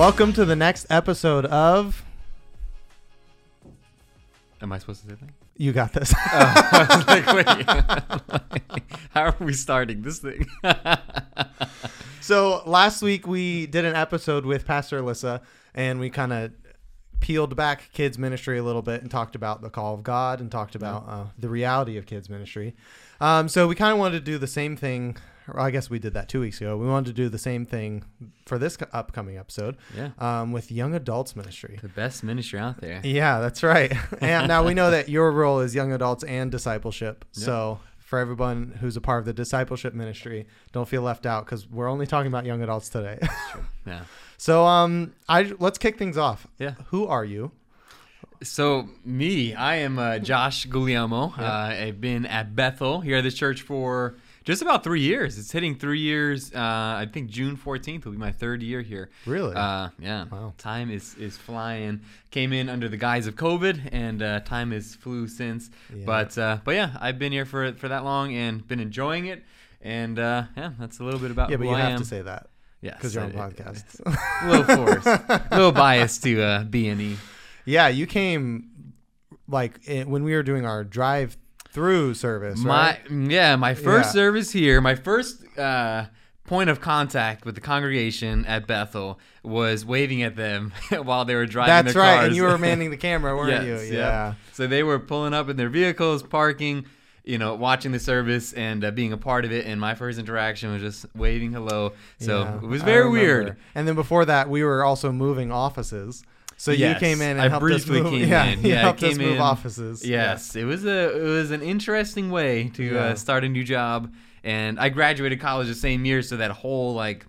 Welcome to the next episode of Am I supposed to say that? You Got This. Was like, wait. How are we starting this thing? so last week we did an episode with Pastor Alyssa and we kind of peeled back kids ministry a little bit and talked about the call of God and talked about uh, the reality of kids ministry. Um, so we kind of wanted to do the same thing. Or I guess we did that two weeks ago. We wanted to do the same thing for this upcoming episode yeah. um, with young adults ministry. The best ministry out there. Yeah, that's right. And now we know that your role is young adults and discipleship. Yeah. So for everyone who's a part of the discipleship ministry, don't feel left out because we're only talking about young adults today. Yeah. so um, I let's kick things off. Yeah. Who are you? So me, I am uh, Josh Guglielmo. Uh, I've been at Bethel here at the church for just about three years. It's hitting three years. Uh, I think June 14th will be my third year here. Really? Uh, yeah. Wow. Time is is flying. Came in under the guise of COVID, and uh, time has flew since. Yeah. But uh, but yeah, I've been here for for that long and been enjoying it. And uh, yeah, that's a little bit about yeah, but you I have am. to say that yes, because you're on podcasts. a little forced, a little biased to uh, B and E. yeah, you came like when we were doing our drive-through service. My right? yeah, my first Yeah. service here, my first uh, point of contact with the congregation at Bethel was waving at them while they were driving. That's right, cars. and you were manning the camera, weren't Yes, you? yep. Yeah. So they were pulling up in their vehicles, parking, you know, watching the service and uh, being a part of it. And my first interaction was just waving hello. So Yeah, it was very weird. And then before that, we were also moving offices. So you came in and I helped briefly us move. came yeah, in. Yeah, I helped us came move in. offices. Yes, it was a it was an interesting way to Yeah. uh, start a new job. And I graduated college the same year, so that whole like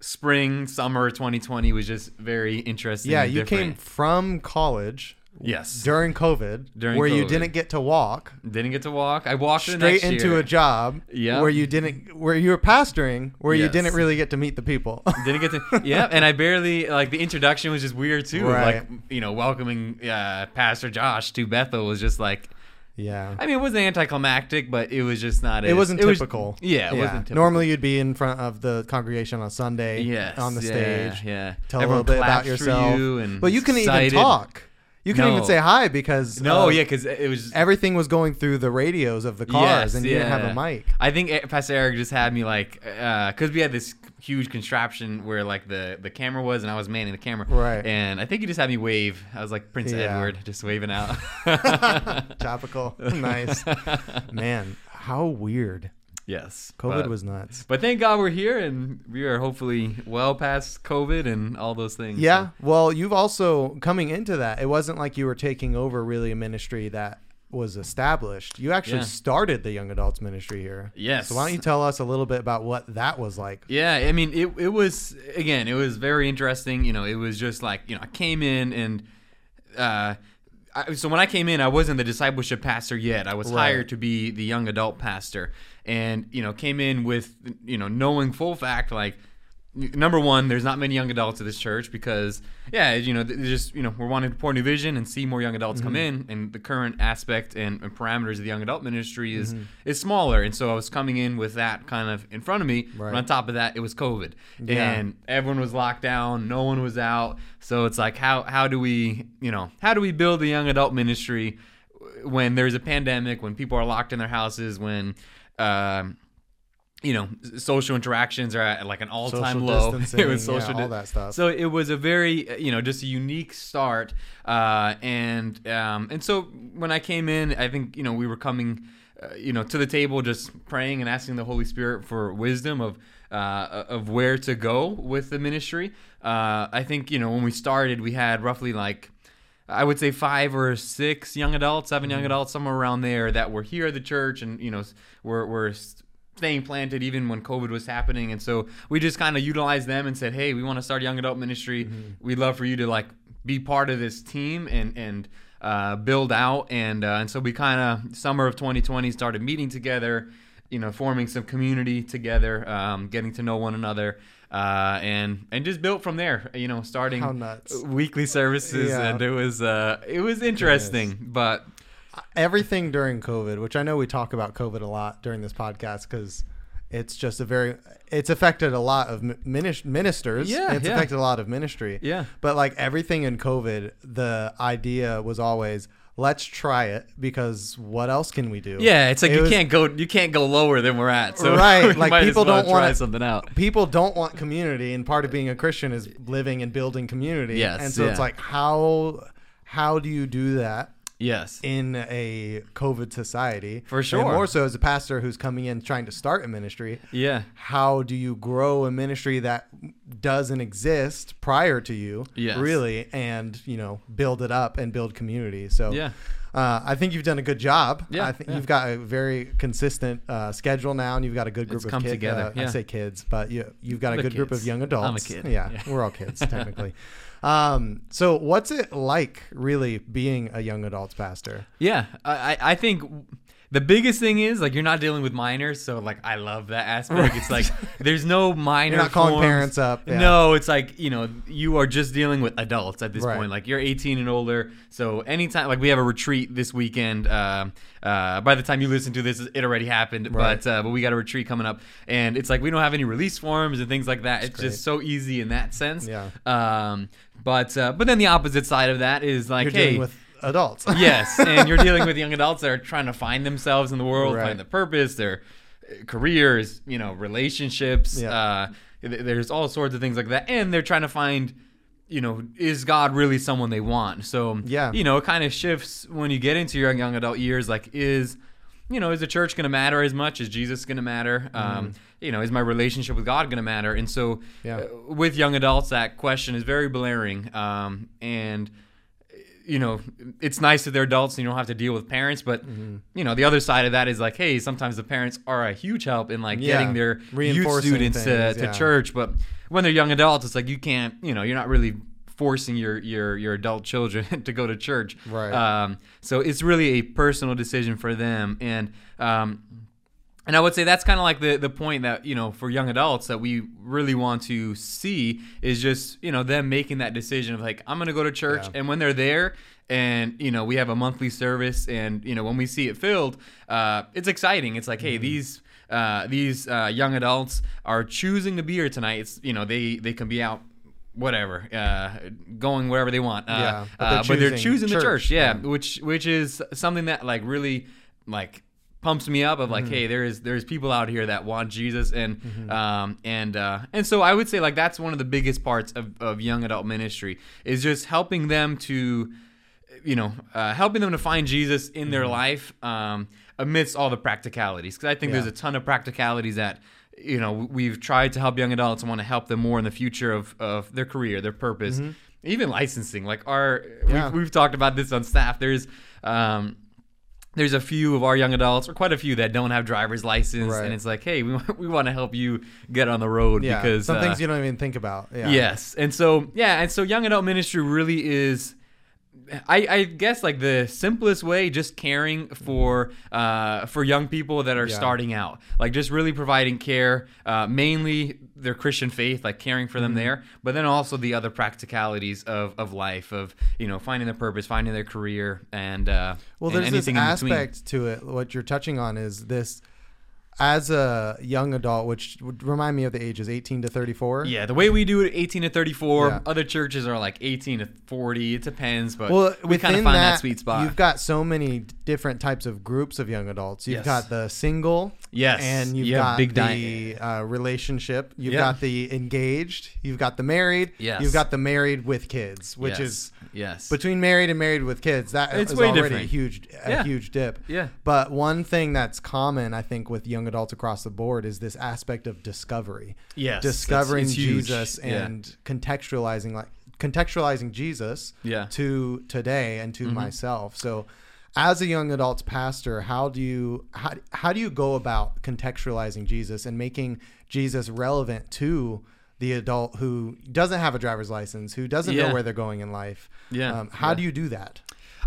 spring summer 2020 was just very interesting. Yeah, you came from college Yes, during COVID, During where you COVID. didn't get to walk didn't get to walk. I walked the straight next into year. a job Yeah. where you didn't, where you were pastoring, where you Yes. didn't really get to meet the people. Didn't get to yeah, and I barely like the introduction was just weird too. Right. Like you know, welcoming uh, Pastor Josh to Bethel was just like yeah. I mean, it wasn't anticlimactic, but it was just not. It as- wasn't was- typical. yeah, it wasn't typical. Normally, you'd be in front of the congregation on Sunday, yes, on the yeah, stage, Yeah, tell Everyone a little bit about claps for yourself. you and but you couldn't excited. even talk. You couldn't even say hi because No, uh, yeah, because it was. everything was going through the radios of the cars, Yes, and you didn't have yeah. a mic. I think Pastor Eric just had me like, because we had this huge contraption where like the the camera was, and I was manning the camera. Right. And I think he just had me wave. I was like Prince Yeah. Edward, just waving out. Topical, nice, man. How weird. Yes. COVID but- was nuts. But thank God we're here, and we are hopefully well past COVID and all those things. Yeah. Well, you've also coming into that. It wasn't like you were taking over really a ministry that was established. You actually Yeah. started the young adults ministry here. Yes. So why don't you tell us a little bit about what that was like? Yeah, I mean, it, it was again, it was very interesting. You know, it was just like you know, I came in and uh, I, so when I came in, I wasn't the discipleship pastor yet. I was Right. hired to be the young adult pastor, and you know, came in with you know knowing full fact like. Number one, there's not many young adults at this church because, yeah, you know, just you know we're wanting to pour new vision and see more young adults come Mm-hmm. in, and the current aspect and, and parameters of the young adult ministry is Mm-hmm. is smaller, and so I was coming in with that kind of in front of me. Right. But on top of that, it was COVID, Yeah. and everyone was locked down. No one was out. So it's like, how how do we, you know, how do we build the young adult ministry when there's a pandemic, when people are locked in their houses, when, um, you know, social interactions are at like an all time Social low. it was yeah, all that stuff. So it was a very, uh, you know, just a unique start. Uh, and um, and so when I came in, I think you know we were coming, uh, you know, to the table just praying and asking the Holy Spirit for wisdom of uh, of where to go with the ministry. Uh, I think you know when we started, we had roughly like. I would say five or six young adults, 7 young adults, somewhere around there that were here at the church, and you know, were were staying planted even when COVID was happening. And so we just kind of utilized them and said, "Hey, we want to start young adult ministry. We'd love for you to like be part of this team and and uh, build out." And uh, and so we kind of summer of 2020 started meeting together, you know, forming some community together, um, getting to know one another. Uh, and and just built from there, you know, starting weekly services, Yeah. and it was uh, it was interesting, but Everything during COVID, which I know we talk about COVID a lot during this podcast because it's just a very it's affected a lot of minis- ministers. Yeah, it's yeah. affected a lot of ministry. Yeah. But like everything in COVID, the idea was always let's try it because what else can we do? Yeah, it's like It you was- can't go you can't go lower than we're at. So Right, like, people well don't wanna- something out. people don't want community and part of being a christian is living and building community Yes, and so it's like how how do you do that Yes. in a covid society For And sure. more so as a pastor who's coming in trying to start a ministry Yeah. how do you grow a ministry that doesn't exist prior to you Yes. really and you know build it up and build community so Yeah. uh, I think you've done a good job. Yeah, I think yeah. you've got a very consistent uh, schedule now, and you've got a good group It's of come kids. together, I yeah. say kids, but you you've got a The good group of kids. young I'm a adults. kid. Yeah, Yeah. we're all kids technically. Um, so what's it like really being a young adults pastor? Yeah, I, I- think the biggest thing is like you're not dealing with minors, so like I love that aspect. It's like there's no minor. You're not calling forms. parents up. Yeah. No, it's like you know you are just dealing with adults at this Right. point. Like you're 18 and older, so anytime like we have a retreat this weekend. Um, uh, by the time you listen to this, it already happened. Right. But uh, but we got a retreat coming up, and it's like we don't have any release forms and things like that. it's great. just so easy in that sense. Yeah. Um. But uh, but then the opposite side of that is like You're hey dealing with adults. yes, and you're dealing with young adults that are trying to find themselves in the world, Right. find the purpose, their uh, careers, you know, relationships. Yeah. Uh, th- there's all sorts of things like that, and they're trying to find, you know, is God really someone they want? So Yeah. you know, it kind of shifts when you get into your young adult years. Like, is you know, is the church going to matter as much? Is Jesus going to matter? Um, you know, is my relationship with God going to matter? And so. Yeah. uh, with young adults, that question is very blaring. Um, and you know, it's nice that they're adults and you don't have to deal with parents. But Mm-hmm. you know, the other side of that is like, hey, sometimes the parents are a huge help in like Yeah. getting their youth students to, things, to yeah. church. But when they're young adults, it's like you can't, you know, you're not really forcing your your your adult children to go to church. Right. Um, so it's really a personal decision for them, and um, and I would say that's kind of like the the point that you know for young adults that we really want to see is just you know them making that decision of like I'm gonna go to church, Yeah. and when they're there. And you know we have a monthly service, and you know when we see it filled, uh, it's exciting. It's like, hey, Mm-hmm. these uh, these uh, young adults are choosing to be here tonight. It's you know they they can be out whatever uh, going wherever they want. Uh, Yeah, but but, they're uh, but they're choosing choosing the church, church. Yeah, yeah. which which is something that like really like pumps me up of like hey there is there's people out here that want jesus. And um and uh and so i would say like that's one of the biggest parts of, of young adult ministry is just helping them to you know uh, helping them to find jesus in their life um amidst all the practicalities. Because i think there's a ton of practicalities that you know we've tried to help young adults and want to help them more in the future of of their career their purpose even licensing. Like our Mm-hmm. Yeah. we've, we've talked about this on staff. There's um there's a few of our young adults, or quite a few, that don't have driver's license, Right. and it's like, hey, we want, we want to help you get on the road Yeah, because some uh, things you don't even think about. Yeah. Yes, and so yeah, and so young adult ministry really is. I, I guess like the simplest way, just caring for uh, for young people that are Yeah. starting out, like just really providing care, uh, mainly their Christian faith, like caring for them Mm-hmm. there, but then also the other practicalities of, of life, of you know finding their purpose, finding their career, and uh, Well, and there's this anything between. aspect to it. What you're touching on is this as a young adult, which would remind me of the ages 18 to 34. Yeah, the way we do it, 18 to 34. Yeah. Other churches are like 18 to 40. It depends, but Well, we kind within of find that, that, sweet spot. You've got so many different types of groups of young adults. You've Yes. got the single, yes, and you've you got big the uh, relationship. You've Yeah. got the engaged. You've got the married. Yes. You've got the married with kids, which Yes. is yes, between married and married with kids. That It's is already different. a huge, a huge dip. yeah, But one thing that's common, I think, with young adults across the board is this aspect of discovery. yes, discovering it's, it's. Jesus Yeah. and contextualizing like contextualizing Jesus Yeah. to today and to Mhm. myself. So as a young adults pastor, how do you how, how do you go about contextualizing Jesus and making Jesus relevant to the adult who doesn't have a driver's license, who doesn't Yeah. know where they're going in life? Yeah. Um, how Yeah. do you do that?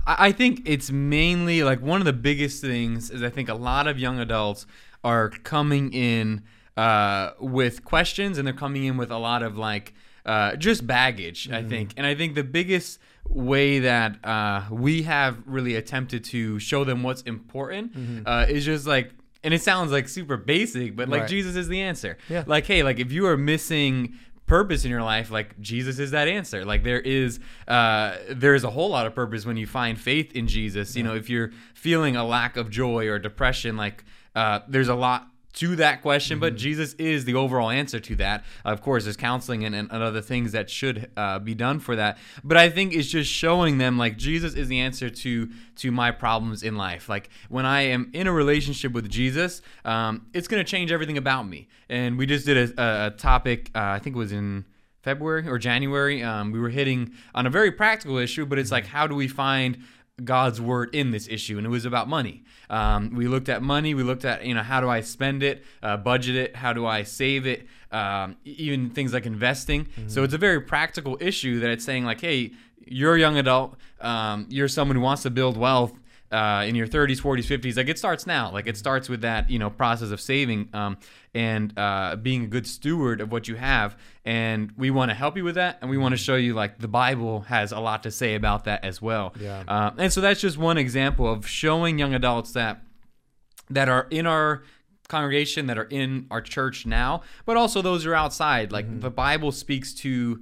I think it's mainly like one of the biggest things is I think a lot of young adults are coming in uh, with questions and they're coming in with a lot of like uh, just baggage. I think, and I think the biggest way that uh, we have really attempted to show them what's important uh, is just like and it sounds like super basic, but like Right. Jesus is the answer. Yeah. Like, hey, like if you are missing purpose in your life, like Jesus is that answer. Like there is, uh, there is a whole lot of purpose when you find faith in Jesus. You know, if you're feeling a lack of joy or depression, like uh, there's a lot to that question, but Jesus is the overall answer to that. Of course, there's counseling and, and other things that should uh, be done for that. But I think it's just showing them like Jesus is the answer to to my problems in life. Like when I am in a relationship with Jesus, um, it's going to change everything about me. And we just did a, a topic. Uh, I think it was in. February or January, um, we were hitting on a very practical issue, but it's like, how do we find God's word in this issue? And it was about money. Um, we looked at money. We looked at, you know, how do I spend it, uh, budget it? How do I save it? Um, even things like investing. So it's a very practical issue that it's saying, like, hey, you're a young adult. Um, you're someone who wants to build wealth uh, in your 30s, 40s, 50s. Like it starts now. Like it starts with that, you know, process of saving um, and uh, being a good steward of what you have. And we want to help you with that, and we want to show you like the Bible has a lot to say about that as well. Yeah. Uh, and so that's just one example of showing young adults that that are in our congregation that are in our church now but also those who are outside like Mm-hmm. the bible speaks to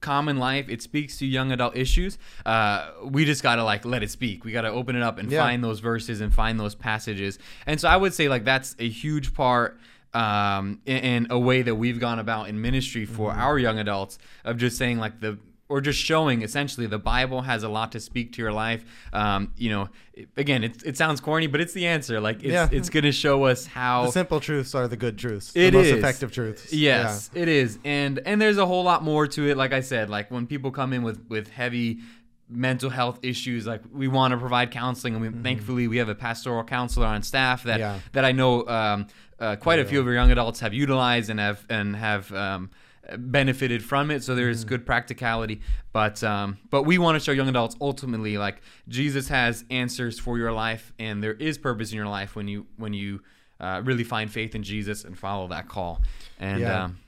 common life it speaks to young adult issues uh, we just gotta like let it speak we gotta open it up and Yeah. find those verses and find those passages and so i would say like that's a huge part um, in, in a way that we've gone about in ministry for Mm-hmm. our young adults of just saying like the or just showing essentially the Bible has a lot to speak to your life. Um, you know, it- again, it, it sounds corny, but it's the answer. Like it's, Yeah. it's going to show us how The simple truths are the good truths. It the most effective truths. Yes, it is, and and there's a whole lot more to it. Like I said, like when people come in with with heavy mental health issues, like we want to provide counseling, and we, thankfully we have a pastoral counselor on staff that Mm-hmm. Yeah. that I know um, uh, quite a few of our young adults have utilized and have and have. Um, benefited from it so there's Mm-hmm. good practicality but um but we want to show young adults ultimately like jesus has answers for your life and there is purpose in your life when you when you uh, really find faith in jesus and follow that call and Yeah. um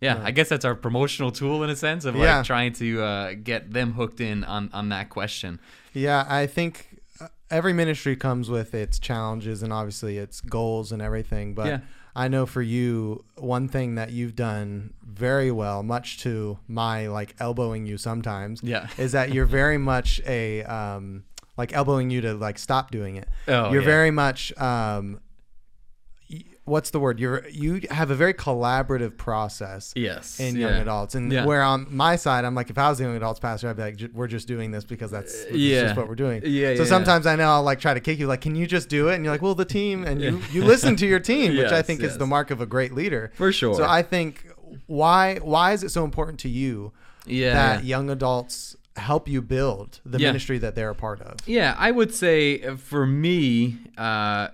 yeah, I guess that's our promotional tool in a sense of like Yeah. trying to uh, get them hooked in on, on that question. Yeah, I think uh, every ministry comes with its challenges and obviously its goals and everything. But Yeah. I know for you, one thing that you've done very well, much to my like elbowing you sometimes, Yeah. is that you're very much a um, like elbowing you to like stop doing it. Oh, you're yeah. very much um, what's the word? You're you have a very collaborative process Yes. in yeah. young adults. And Yeah. where on my side, I'm like, if I was the young adults pastor, I'd be like, "J- we're just doing this because that's, Yeah. just what we're doing. Yeah, So yeah, sometimes I know I'll like try to kick you, like, can you just do it? And you're like, well, the team, and you, you listen to your team, which I Yes, think is the mark of a great leader. For sure. So I think why why is it so important to you Yeah. that young adults help you build the Yeah. ministry that they're a part of? Yeah, I would say uh, for me, uh,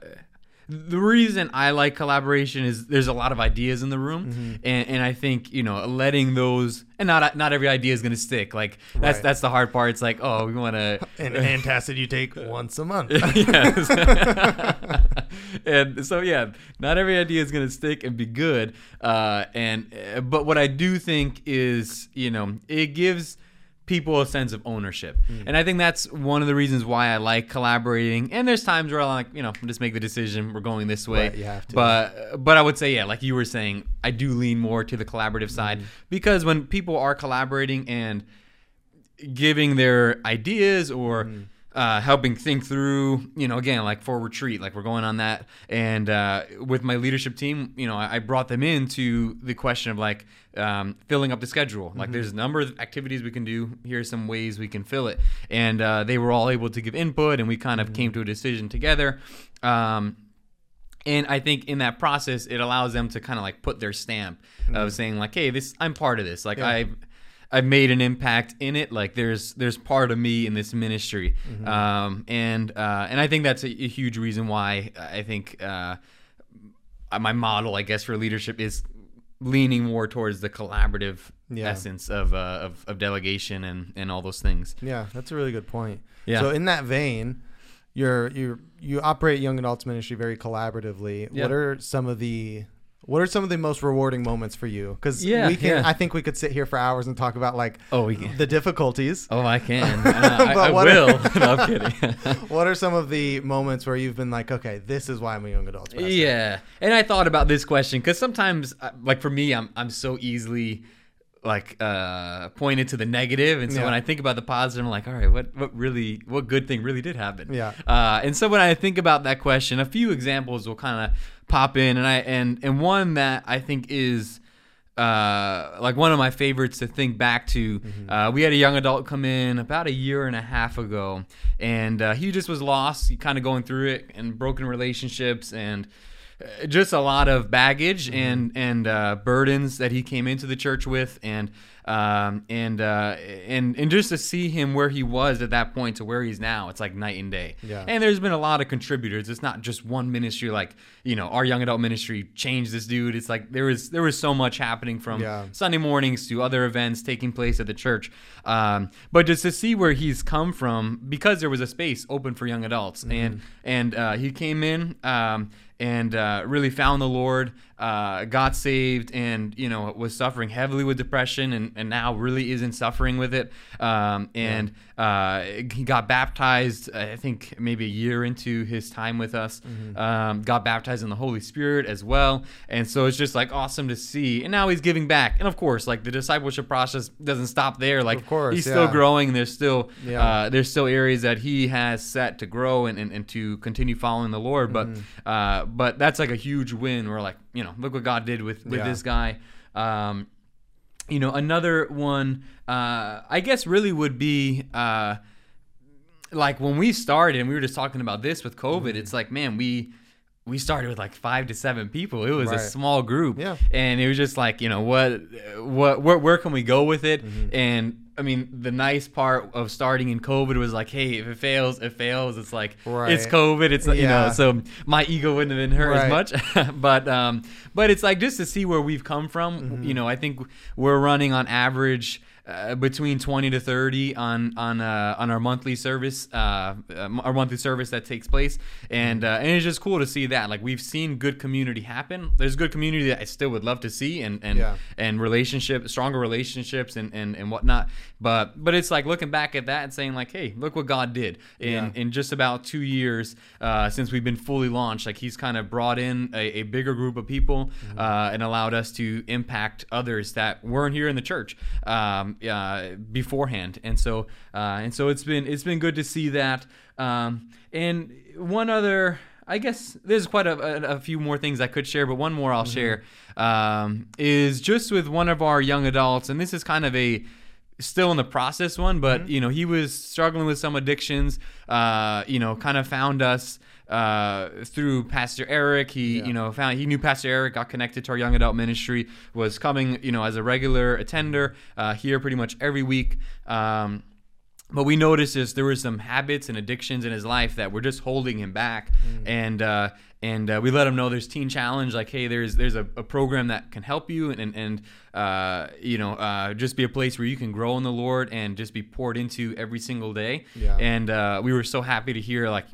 the reason I like collaboration is there's a lot of ideas in the room, Mm-hmm. and, and I think you know letting those and not not every idea is gonna stick. Like that's Right. that's the hard part. It's like oh we want to And antacid you take once a month. and so yeah, not every idea is gonna stick and be good. Uh, and uh, but what I do think is you know it gives people a sense of ownership, Hmm. and I think that's one of the reasons why I like collaborating. And there's times where I'm like you know just make the decision we're going this way. Right, you have to. But but I would say yeah, like you were saying, I do lean more to the collaborative side Hmm. because when people are collaborating and giving their ideas or Mm. Uh, helping think through, you know, again, like for retreat, like we're going on that. And uh, with my leadership team, you know, I, I brought them into the question of like um, filling up the schedule. Like there's a number of activities we can do. Here's some ways we can fill it. And uh, they were all able to give input and we kind of came to a decision together. Um, and I think in that process, it allows them to kind of like put their stamp of saying like, "Hey, this I'm part of this. Like Yeah. I've I've made an impact in it. Like there's there's part of me in this ministry." Um, and uh, and I think that's a, a huge reason why I think uh, my model, I guess, for leadership is leaning more towards the collaborative Yeah. essence of, uh, of of delegation and and all those things. Yeah, that's a really good point. Yeah. So in that vein, you're you you operate young adults ministry very collaboratively. Yeah. What are some of the What are some of the most rewarding moments for you? Because Yeah, we can. yeah. I think we could sit here for hours and talk about like Oh, we can. the difficulties. Oh, I can. Uh, I, But I what- will. no, I'm kidding. What are some of the moments where you've been like, okay, this is why I'm a young adult? Yeah, and I thought about this question because sometimes, uh, like for me, I'm I'm so easily like uh pointed to the negative and so Yeah. when i think about the positive i'm like all right what what really what good thing really did happen Yeah. uh and so when i think about that question a few examples will kind of pop in and i and and one that i think is uh, like one of my favorites to think back to. Uh, we had a young adult come in about a year and a half ago, and uh, he just was lost, kind of going through it, and broken relationships, and uh, just a lot of baggage and and uh, burdens that he came into the church with, and um, and uh, and and just to see him where he was at that point to where he's now, it's like night and day. Yeah. And there's been a lot of contributors. It's not just one ministry. Like you know, our young adult ministry changed this dude. It's like there was there was so much happening from Yeah. Sunday mornings to other events taking place at the church. Um, but just to see where he's come from, because there was a space open for young adults, and and uh, he came in um, and uh, really found the Lord, uh, got saved, and you know was suffering heavily with depression, and, and now really isn't suffering with it. Um, and uh, he got baptized, I think maybe a year into his time with us. Um, got baptized in the Holy Spirit as well, and so it's just like awesome to see. And now he's giving back, and of course, like the discipleship process doesn't stop there. Like Of course, he's still growing. There's still Yeah. uh, there's still areas that he has set to grow and, and, and to continue following the Lord. But Mm-hmm. uh, but that's like a huge win. We're like, you know, look what God did with with Yeah. this guy. Um, you know, another one, uh, I guess, really would be. Uh, like when we started and we were just talking about this with Mm-hmm. COVID, it's like, man, we we started with like five to seven people. It was Right. a small group. Yeah. And it was just like, you know, what what where, where can we go with it? Mm-hmm. And I mean, the nice part of starting in COVID was like, hey, if it fails, it fails. It's like Right. it's COVID. It's you know, so my ego wouldn't have been hurt Right. as much. but um, but it's like just to see where we've come from. Mm-hmm. You know, I think we're running on average uh, between 20 to 30 on on uh, on our monthly service uh, um, our monthly service that takes place. And uh, and it's just cool to see that. Like we've seen good community happen. There's good community that I still would love to see and and Yeah. and relationship stronger relationships and, and and whatnot. But but it's like looking back at that and saying like hey look what God did in Yeah. in just about two years uh, since we've been fully launched. Like he's kind of brought in a, a bigger group of people uh, and allowed us to impact others that weren't here in the church. Um, uh, beforehand. And so uh, and so it's been it's been good to see that. Um, and one other I guess there's quite a, a, a few more things I could share, but one more I'll share um, is just with one of our young adults, and this is kind of a still in the process one, but you know he was struggling with some addictions. Uh, you know, kind of found us uh, through Pastor Eric. He Yeah. you know found he knew Pastor Eric, got connected to our young adult ministry, was coming you know as a regular attender uh, here pretty much every week. Um, but we noticed is there were some habits and addictions in his life that were just holding him back and uh, and uh, we let him know there's teen challenge like hey there's there's a, a program that can help you and and, and uh, you know uh, just be a place where you can grow in the lord and just be poured into every single day Yeah. and uh, we were so happy to hear like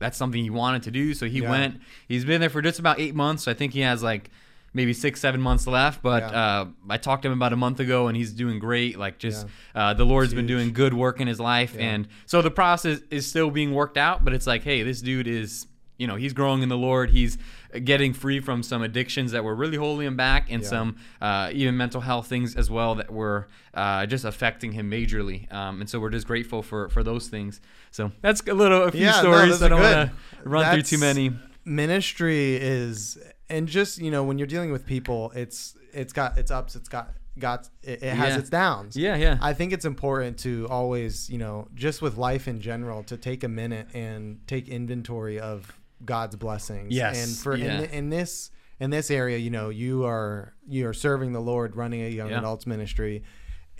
that's something he wanted to do. So he Yeah. went he's been there for just about eight months. So i think he has like maybe six seven months left. But Yeah. uh, i talked to him about a month ago and he's doing great. Like just uh, the lord's been doing good work in his life. Yeah. and so the process is still being worked out but it's like hey this dude is you know he's growing in the lord. He's getting free from some addictions that were really holding him back and Yeah. some uh, even mental health things as well that were uh, just affecting him majorly. Um, and so we're just grateful for for those things. So that's a little a few Yeah, no, stories. those i don't want to run through too many. Ministry is and just you know when you're dealing with people it's it's got its ups it's got got it, it has Yeah. its downs. Yeah yeah. I think it's important to always you know just with life in general to take a minute and take inventory of god's blessings Yes, and for yeah. in, in this in this area you know you are you are serving the lord running a young Yeah. adults ministry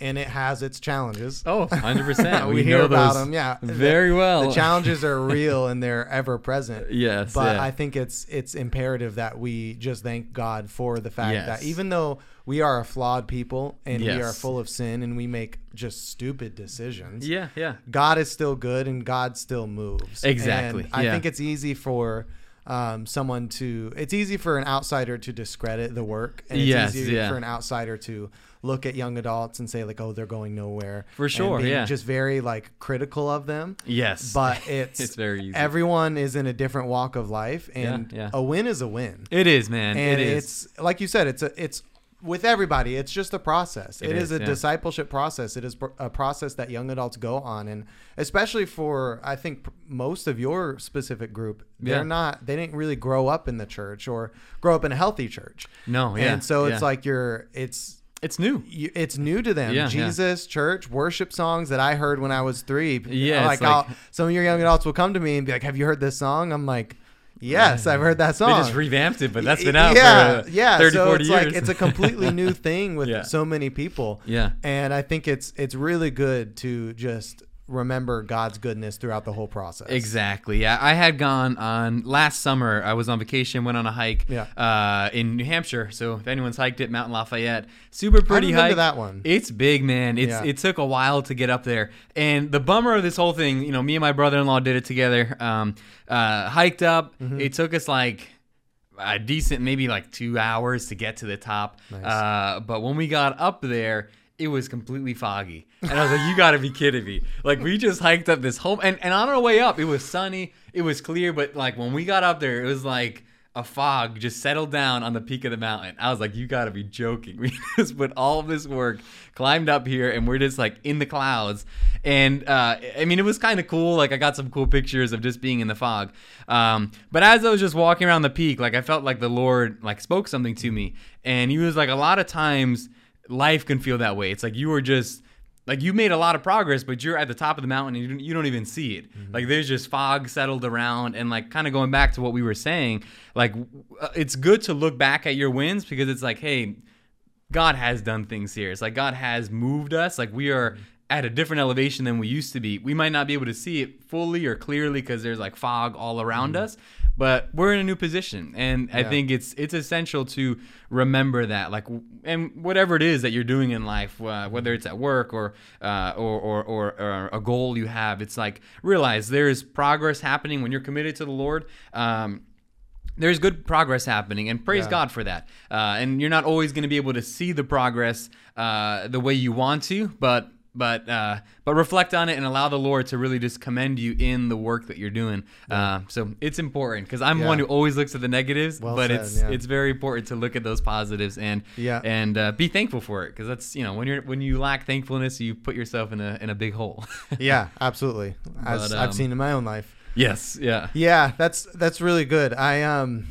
and it has its challenges oh 100% we, we, hear know about them yeah very well the challenges are real and they're ever present yes but yeah. I think it's it's imperative that we just thank God for the fact Yes. that even though we are a flawed people and we are full of sin and we make just stupid decisions, yeah yeah God is still good and God still moves. Exactly, And I yeah. think it's easy for um, someone to. It's easy for an outsider to discredit the work, and it's Yes, easy yeah. for an outsider to look at young adults and say like, "Oh, they're going nowhere." For sure, yeah. Just very like critical of them. Yes, But it's it's very easy. everyone is in a different walk of life, Yeah, and yeah. a win is a win. it is, man. and it is. it's like you said, it's a it's with everybody. It's just a process. It it is, is, a yeah. discipleship process. It is a process that young adults go on, and especially for I think most of your specific group, they're Yeah. not they didn't really grow up in the church or grow up in a healthy church, no, yeah, and so it's yeah. like you're it's it's new. you, it's new to them. Yeah, yeah. Jesus, church, worship songs that I heard when I was three. Yeah, like, like- some of your young adults will come to me and be like, "Have you heard this song?" I'm like, "Yes, I've heard that song. They just revamped it, but that's been out yeah, for uh, yeah. 30, so 40 it's years. like it's a completely new thing with Yeah. so many people. yeah. And I think it's it's really good to just remember God's goodness throughout the whole process. Exactly. Yeah, I had gone on last summer. I was on vacation, went on a hike Yeah. uh, in New Hampshire. So if anyone's hiked it, Mount Lafayette, super pretty hike. that one. It's big, man. It's Yeah. it took a while to get up there. And the bummer of this whole thing, you know, me and my brother-in-law did it together. Um, uh, hiked up. Mm-hmm. It took us like a decent, maybe like two hours to get to the top. Nice. Uh, but when we got up there, it was completely foggy. And I was like, you gotta be kidding me. Like we just hiked up this whole and, and on our way up, it was sunny, it was clear, but like when we got up there, it was like a fog just settled down on the peak of the mountain. I was like, you gotta be joking. We just put all of this work, climbed up here, and we're just like in the clouds. And uh, I mean, it was kind of cool. Like I got some cool pictures of just being in the fog. Um, but as I was just walking around the peak, like I felt like the Lord like spoke something to me, and He was like, a lot of times life can feel that way. It's like you were just like you made a lot of progress, but you're at the top of the mountain and you don't, you don't even see it. Mm-hmm. Like there's just fog settled around, and like kind of going back to what we were saying, like uh, it's good to look back at your wins because it's like, hey, God has done things here. It's like God has moved us. Like we are mm-hmm. at a different elevation than we used to be. We might not be able to see it fully or clearly because there's like fog all around mm-hmm. us, but we're in a new position, and I think it's it's essential to remember that. Like, and whatever it is that you're doing in life, uh, whether it's at work or, uh, or, or or or a goal you have, it's like realize there's progress happening when you're committed to the Lord. Um, there's good progress happening and praise Yeah. god for that uh, and you're not always going to be able to see the progress uh, the way you want to but but uh, but reflect on it and allow the lord to really just commend you in the work that you're doing uh, so it's important because i'm Yeah. one who always looks at the negatives Well but said, it's yeah. it's very important to look at those positives and Yeah. and uh, be thankful for it because that's you know when you're when you lack thankfulness you put yourself in a in a big hole Yeah, absolutely. As But, I've um, seen in my own life. yes yeah Yeah, that's that's really good. I um,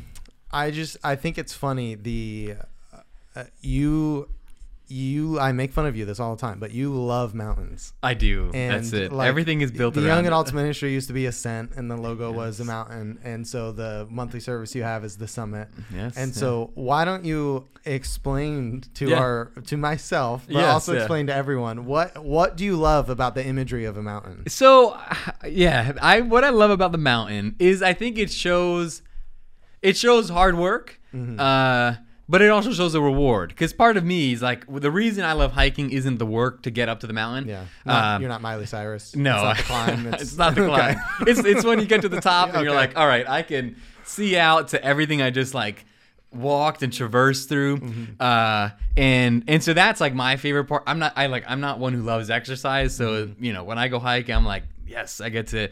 I just I think it's funny the uh, you you I make fun of you this all the time, but you love mountains. i do And that's it like, everything is built The young it. adults ministry used to be Ascent, and the logo was a mountain, and so the monthly service you have is the Summit. yes And yeah. so, why don't you explain to Yeah. our to myself, but Yes, also yeah. explain to everyone what what do you love about the imagery of a mountain? So, yeah, I what I love about the mountain is I think it shows it shows hard work, Mm-hmm. uh, but it also shows a reward. Because part of me is like the reason I love hiking isn't the work to get up to the mountain. Yeah, Not- Um, you're not Miley Cyrus. no, it's not the climb. it's, not the Okay. climb. It's it's when you get to the top and you're Okay. like, all right, I can see out to everything I just like walked and traversed through. Mm-hmm. Uh, and and so that's like my favorite part. I'm not I like I'm not one who loves exercise, so Mm-hmm. you know when I go hike, I'm like, yes, I get to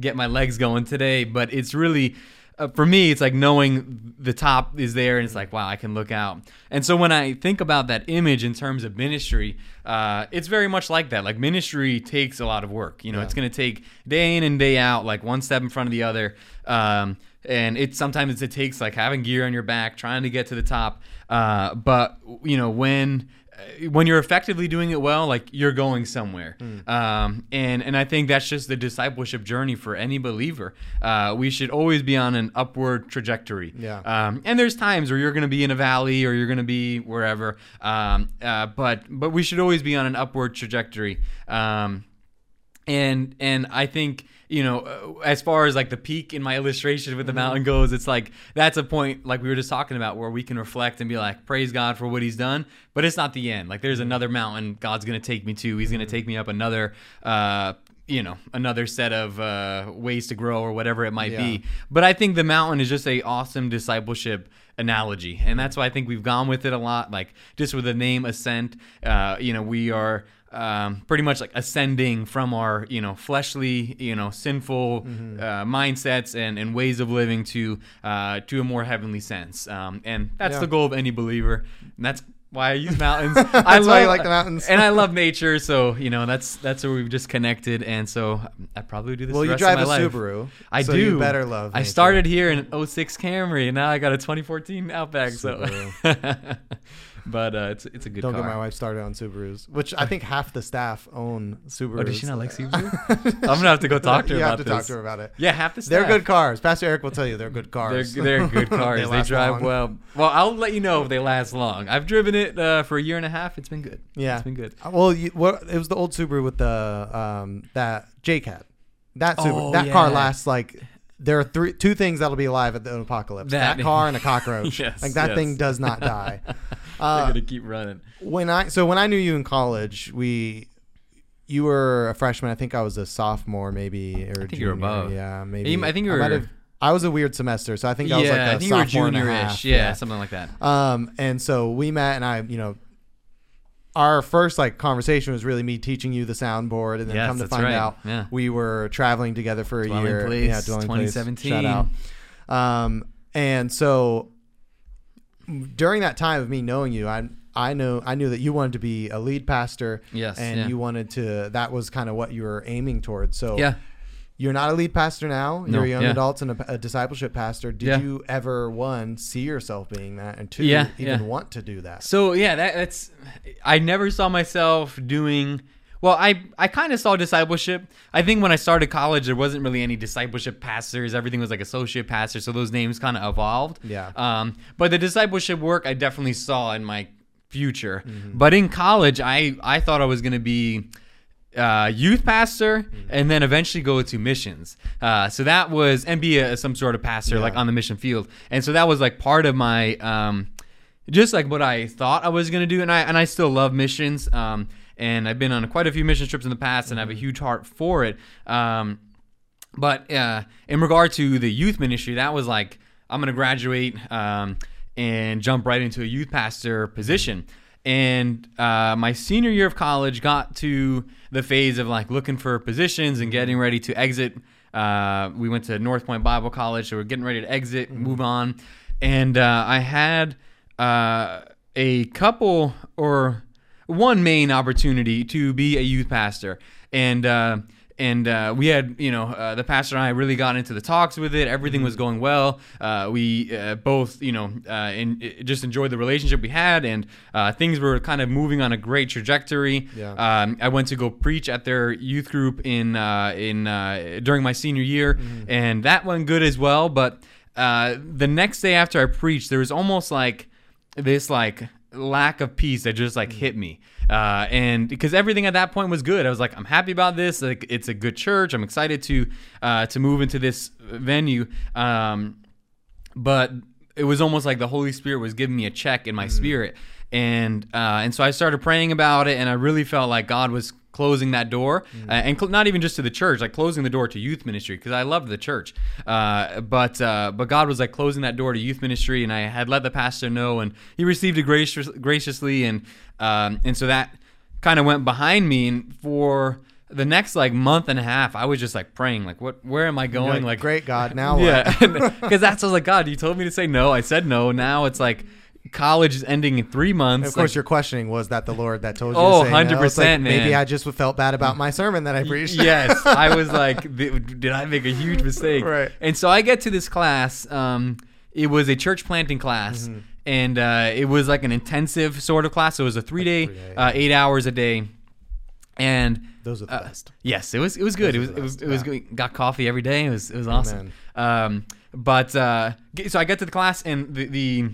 get my legs going today. But it's really uh, for me, it's like knowing the top is there, and it's like, wow, I can look out. And so when I think about that image in terms of ministry, uh, it's very much like that. Like ministry takes a lot of work. You know, Yeah. it's going to take day in and day out, like one step in front of the other. Um, and it sometimes it takes like having gear on your back, trying to get to the top. Uh, but you know when when you're effectively doing it well, like you're going somewhere. Hmm. Um, and and I think that's just the discipleship journey for any believer. Uh, we should always be on an upward trajectory. Yeah. Um, and there's times where you're going to be in a valley or you're going to be wherever. Um, uh, but but we should always be on an upward trajectory. Um, and and I think you know uh, as far as like the peak in my illustration with the mountain goes it's like that's a point like we were just talking about where we can reflect and be like praise god for what he's done but it's not the end like there's another mountain god's gonna take me to he's gonna take me up another uh you know another set of uh, ways to grow or whatever it might Yeah. be. But I think the mountain is just a awesome discipleship analogy, and that's why I think we've gone with it a lot. Like just with the name Ascent, uh, you know, we are um, pretty much like ascending from our you know fleshly, you know, sinful Mm-hmm. uh, mindsets and, and ways of living to uh, to a more heavenly sense. Um, and that's Yeah. the goal of any believer, and that's why I use mountains. That's I why you like the mountains. and I love nature. So you know that's that's where we've just connected, and so I probably do this. Well, the you rest drive of a life. Subaru. I so do. You better love. I started here in an 06 Camry, and now I got a 2014 Outback. So, but uh, it's it's a good Don't car. get my wife started on Subarus, which I think half the staff own Subarus. Oh, does she not like Subaru? I'm gonna have to go talk to her you about have to talk to her about it. Yeah, half the staff. They're good cars. Pastor Eric will tell you they're good They're, cars. they're good cars. they last drive long. well. Well, I'll let you know if they last long. I've driven it uh, for a year and a half. It's been good. Yeah. it's been good. Uh, Well, you, what it was the old Subaru with the um that J Cat. That Subaru, Oh, that car lasts like there are three two things that'll be alive at the apocalypse. That, That- car and a cockroach. Yes, like that yes. thing does not die. They're Uh, gonna keep running. when I so when I knew you in college, we you were a freshman. I think I was a sophomore, maybe or think you were above. Yeah, maybe. You- I think you were- have- I was a weird semester, so I think I was yeah, like a I think you were sophomore and a junior-ish. half. Yeah, something like that. Um, and so we met, and I, you know, our first like conversation was really me teaching you the soundboard, and then Yes, come to find right. out Yeah. we were traveling together for a Dwelling year. Place, yeah, dwelling Place. 2017. Shout out. Um, and so during that time of me knowing you, I I know I knew that you wanted to be a lead pastor. Yes, and yeah. you wanted to. That was kind of what you were aiming towards. So Yeah. You're not a lead pastor now. No, You're a young yeah. adults and a, a discipleship pastor. Did Yeah. you ever one see yourself being that, and two Yeah, even want to do that? So yeah, that, that's I never saw myself doing. Well, I I kind of saw discipleship. I think when I started college, there wasn't really any discipleship pastors. Everything was like associate pastor, so those names kind of evolved. Yeah. Um, but the discipleship work I definitely saw in my future. Mm-hmm. But in college, I I thought I was gonna be uh, youth pastor Mm-hmm. and then eventually go to missions. Uh, so that was and be a, some sort of pastor Yeah. like on the mission field. And so that was like part of my um, just like what I thought I was gonna do. And I and I still love missions. Um, and I've been on quite a few mission trips in the past, and I have a huge heart for it. Um, but uh, in regard to the youth ministry, that was like I'm gonna graduate um, and jump right into a youth pastor position. And uh, my senior year of college got to the phase of like looking for positions and getting ready to exit. Uh, we went to Northpoint Bible College, so we're getting ready to exit, move on. And uh, I had uh, a couple or one main opportunity to be a youth pastor, and uh, and uh, we had you know uh, the pastor and I really got into the talks with it. Everything was going well. Uh, we uh, both you know uh, in, just enjoyed the relationship we had, and uh, things were kind of moving on a great trajectory. Yeah. Um, I went to go preach at their youth group in uh, in uh, during my senior year, and that went good as well. But uh, the next day after I preached, there was almost like this like lack of peace that just like hit me uh, and because everything at that point was good. I was like i'm happy about this. Like it's a good church. I'm excited to uh, to move into this venue. Um, but it was almost like the Holy Spirit was giving me a check in my spirit, and uh, and so I started praying about it, and I really felt like God was closing that door, uh, and cl- not even just to the church, like closing the door to youth ministry because I loved the church, uh, but uh, but God was like closing that door to youth ministry, and I had let the pastor know, and he received it gracious, graciously, and um, and so that kind of went behind me, and for the next like month and a half, I was just like praying, like, what, where am I going? Like, great God, now what? yeah, because that's I was like, God, you told me to say no. I said no. Now it's like college is ending in three months. And of course, like, your questioning was that the Lord that told you. Oh, to no? 100%, like, Maybe. I just felt bad about my sermon that I preached. yes, I was like, did I make a huge mistake? Right. And so I get to this class. Um, it was a church planting class, Mm-hmm. and uh, it was like an intensive sort of class. So it was a three day, three day. uh, eight hours a day, and Those are the uh, best. Yes, it was it was good. It was it was it was. Got coffee every day. It was it was awesome. Um, but uh, so I get to the class and the the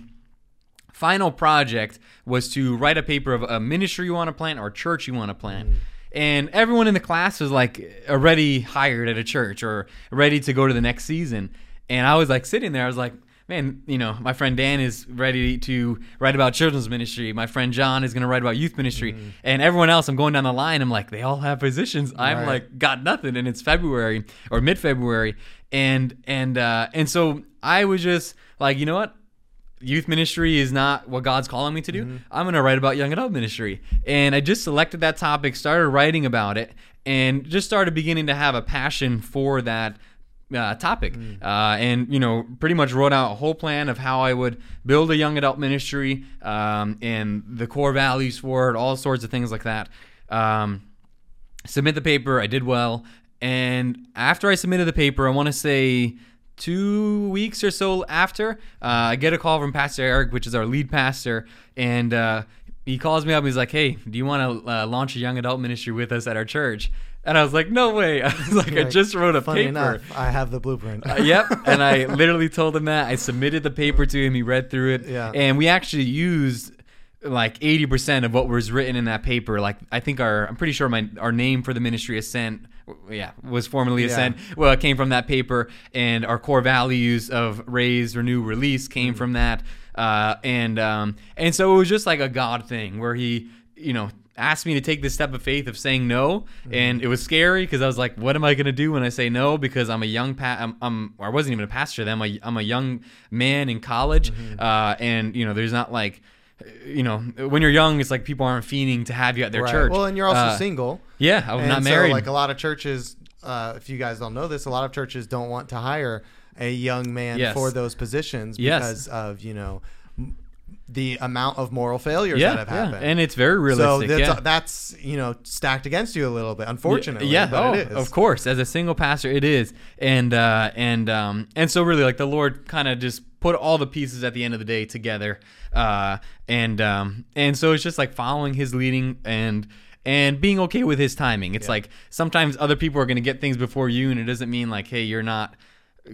final project was to write a paper of a ministry you want to plant or church you want to plant. Mm. And everyone in the class was like already hired at a church or ready to go to the next season. And I was like sitting there, I was like, man, you know, my friend Dan is ready to write about children's ministry. My friend John is going to write about youth ministry, Mm-hmm. and everyone else. I'm going down the line. I'm like, they all have positions. I'm Right. like, got nothing, and it's February or mid February, and and uh, and so I was just like, you know what? Youth ministry is not what God's calling me to do. I'm going to write about young adult ministry. And I just selected that topic, started writing about it, and just started beginning to have a passion for that uh, topic. Uh, and, you know, pretty much wrote out a whole plan of how I would build a young adult ministry um, and the core values for it, all sorts of things like that. Um, submit the paper. I did well. And after I submitted the paper, I want to say two weeks or so after, uh, I get a call from Pastor Eric, which is our lead pastor, and uh, he calls me up. And He's like, "Hey, do you want to uh, launch a young adult ministry with us at our church?" And I was like, "No way!" I was like, "I just wrote a Funny paper." enough, I have the blueprint. Uh, yep. And I literally told him that. I submitted the paper to him. He read through it. Yeah. And we actually used like 80% of what was written in that paper. Like, I think our, I'm pretty sure my, our name for the ministry Ascent, yeah, was formerly Yeah. Ascent. Well, it came from that paper. And our core values of raise, renew, release came Mm. from that. Uh, and, um, and so it was just like a God thing where he, you know, asked me to take this step of faith of saying no Mm-hmm. and it was scary because i was like what am i going to do when i say no because i'm a young pa- I'm, I'm i wasn't even a pastor then i'm a, I'm a young man in college Mm-hmm. uh, and you know there's not like you know when you're young it's like people aren't fiending to have you at their Right. church Well, and you're also Uh, single. yeah i'm and not so, like a lot of churches, uh, if you guys don't know this, a lot of churches don't want to hire a young man Yes. for those positions Yes. because of you know the amount of moral failures yeah, that have yeah. happened. and it's very realistic. so that's, yeah. that's you know stacked against you a little bit, unfortunately. Yeah, but oh, it is. of course. As a single pastor, it is, and uh, and um, and so really, like the Lord kind of just put all the pieces at the end of the day together, uh, and um, and so it's just like following His leading and and being okay with His timing. It's like sometimes other people are going to get things before you, and it doesn't mean like, hey, you're not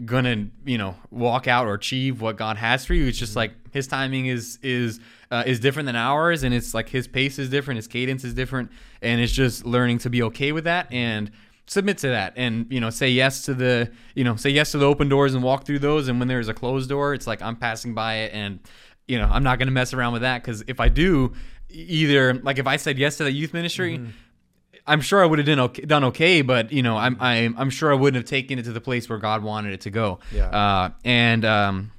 gonna you know walk out or achieve what God has for you. It's just like His timing is is uh, is different than ours, and it's like His pace is different, His cadence is different, and it's just learning to be okay with that and submit to that, and you know say yes to the you know say yes to the open doors and walk through those, and when there's a closed door, it's like I'm passing by it and. You know, I'm not gonna mess around with that because if I do, either like if I said yes to the youth ministry, I'm sure I would have done okay, done okay, but you know, I'm I'm I'm sure I wouldn't have taken it to the place where God wanted it to go. Yeah. Uh, and um,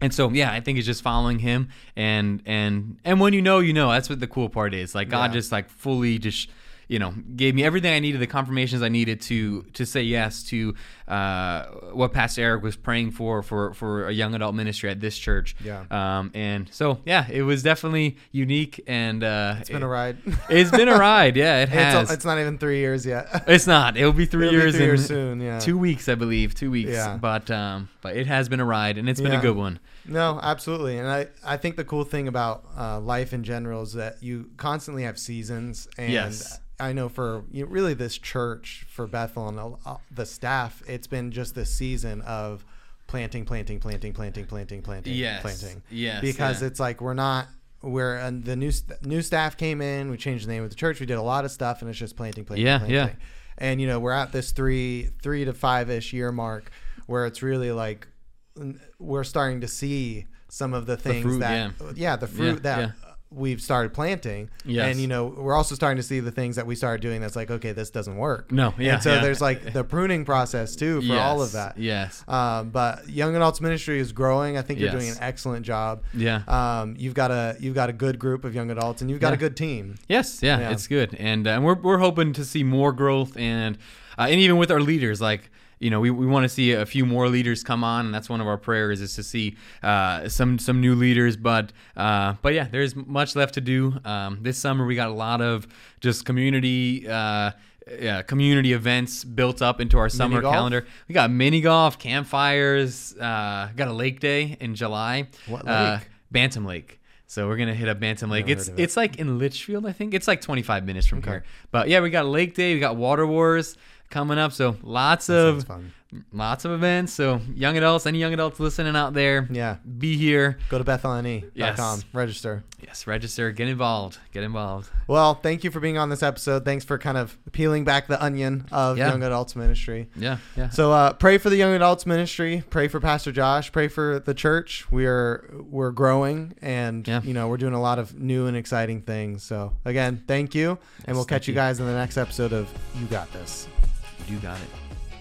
and so yeah, I think it's just following Him, and and and when you know, you know. That's what the cool part is. Like God Yeah. just like fully just you know gave me everything I needed, the confirmations I needed to to say yes to uh, what Pastor Eric was praying for for for a young adult ministry at this church. Yeah. Um, and so yeah, it was definitely unique, and uh, It's been a ride. it's been a ride. Yeah, it has. It's, it's not even three years yet. It's not. It'll be 3 It'll be years three in years soon, yeah. two weeks, I believe. Two weeks. Yeah. But um, but it has been a ride, and it's been Yeah. a good one. No, absolutely, and I, I think the cool thing about uh, life in general is that you constantly have seasons, and Yes. I know for you know, really this church for Bethel and uh, the staff, it's been just this season of planting, planting, planting, planting, planting, planting, Yes. planting. Yes, because yeah. it's like we're not. We're the new st- new staff came in. We changed the name of the church. We did a lot of stuff, and it's just planting, planting, Yeah, planting. yeah. And you know we're at this three three to five ish year mark where it's really like we're starting to see some of the things fruit, that yeah. the fruit Yeah, that yeah. We've started planting Yes. and you know we're also starting to see the things that we started doing that's like okay this doesn't work No, yeah, and so yeah. there's like the pruning process too for all of that Yes. um, but young adults ministry is growing i think you're doing an excellent job Yeah. um, you've got a you've got a good group of young adults and you've got Yeah. a good team Yes, yeah, Yeah. it's good, and uh, and we're we're hoping to see more growth, and uh, and even with our leaders, like you know, we, we want to see a few more leaders come on, and that's one of our prayers is to see uh, some some new leaders. But uh, but yeah, there's much left to do. Um, this summer we got a lot of just community. Uh, yeah, community events built up into our summer calendar. We got mini golf, campfires, uh, got a lake day in July. What Uh, lake? Bantam Lake. So we're gonna hit up Bantam Lake. Never It's it. it's like in Litchfield, I think. It's like 25 minutes from here. But yeah, we got Lake Day, we got Water Wars, coming up. So lots of fun. lots of events. So young adults, any young adults listening out there, Yeah. be here. Go to bethlne.com. Yes. Register. Yes, register, get involved, get involved. Well, thank you for being on this episode. Thanks for kind of peeling back the onion of Yeah. young adults ministry. Yeah, yeah. So uh, pray for the young adults ministry. Pray for Pastor Josh. Pray for the church. We are we're growing, and Yeah. you know we're doing a lot of new and exciting things. So again, thank you, and we'll catch you you. guys in the next episode of You Got This. You got it.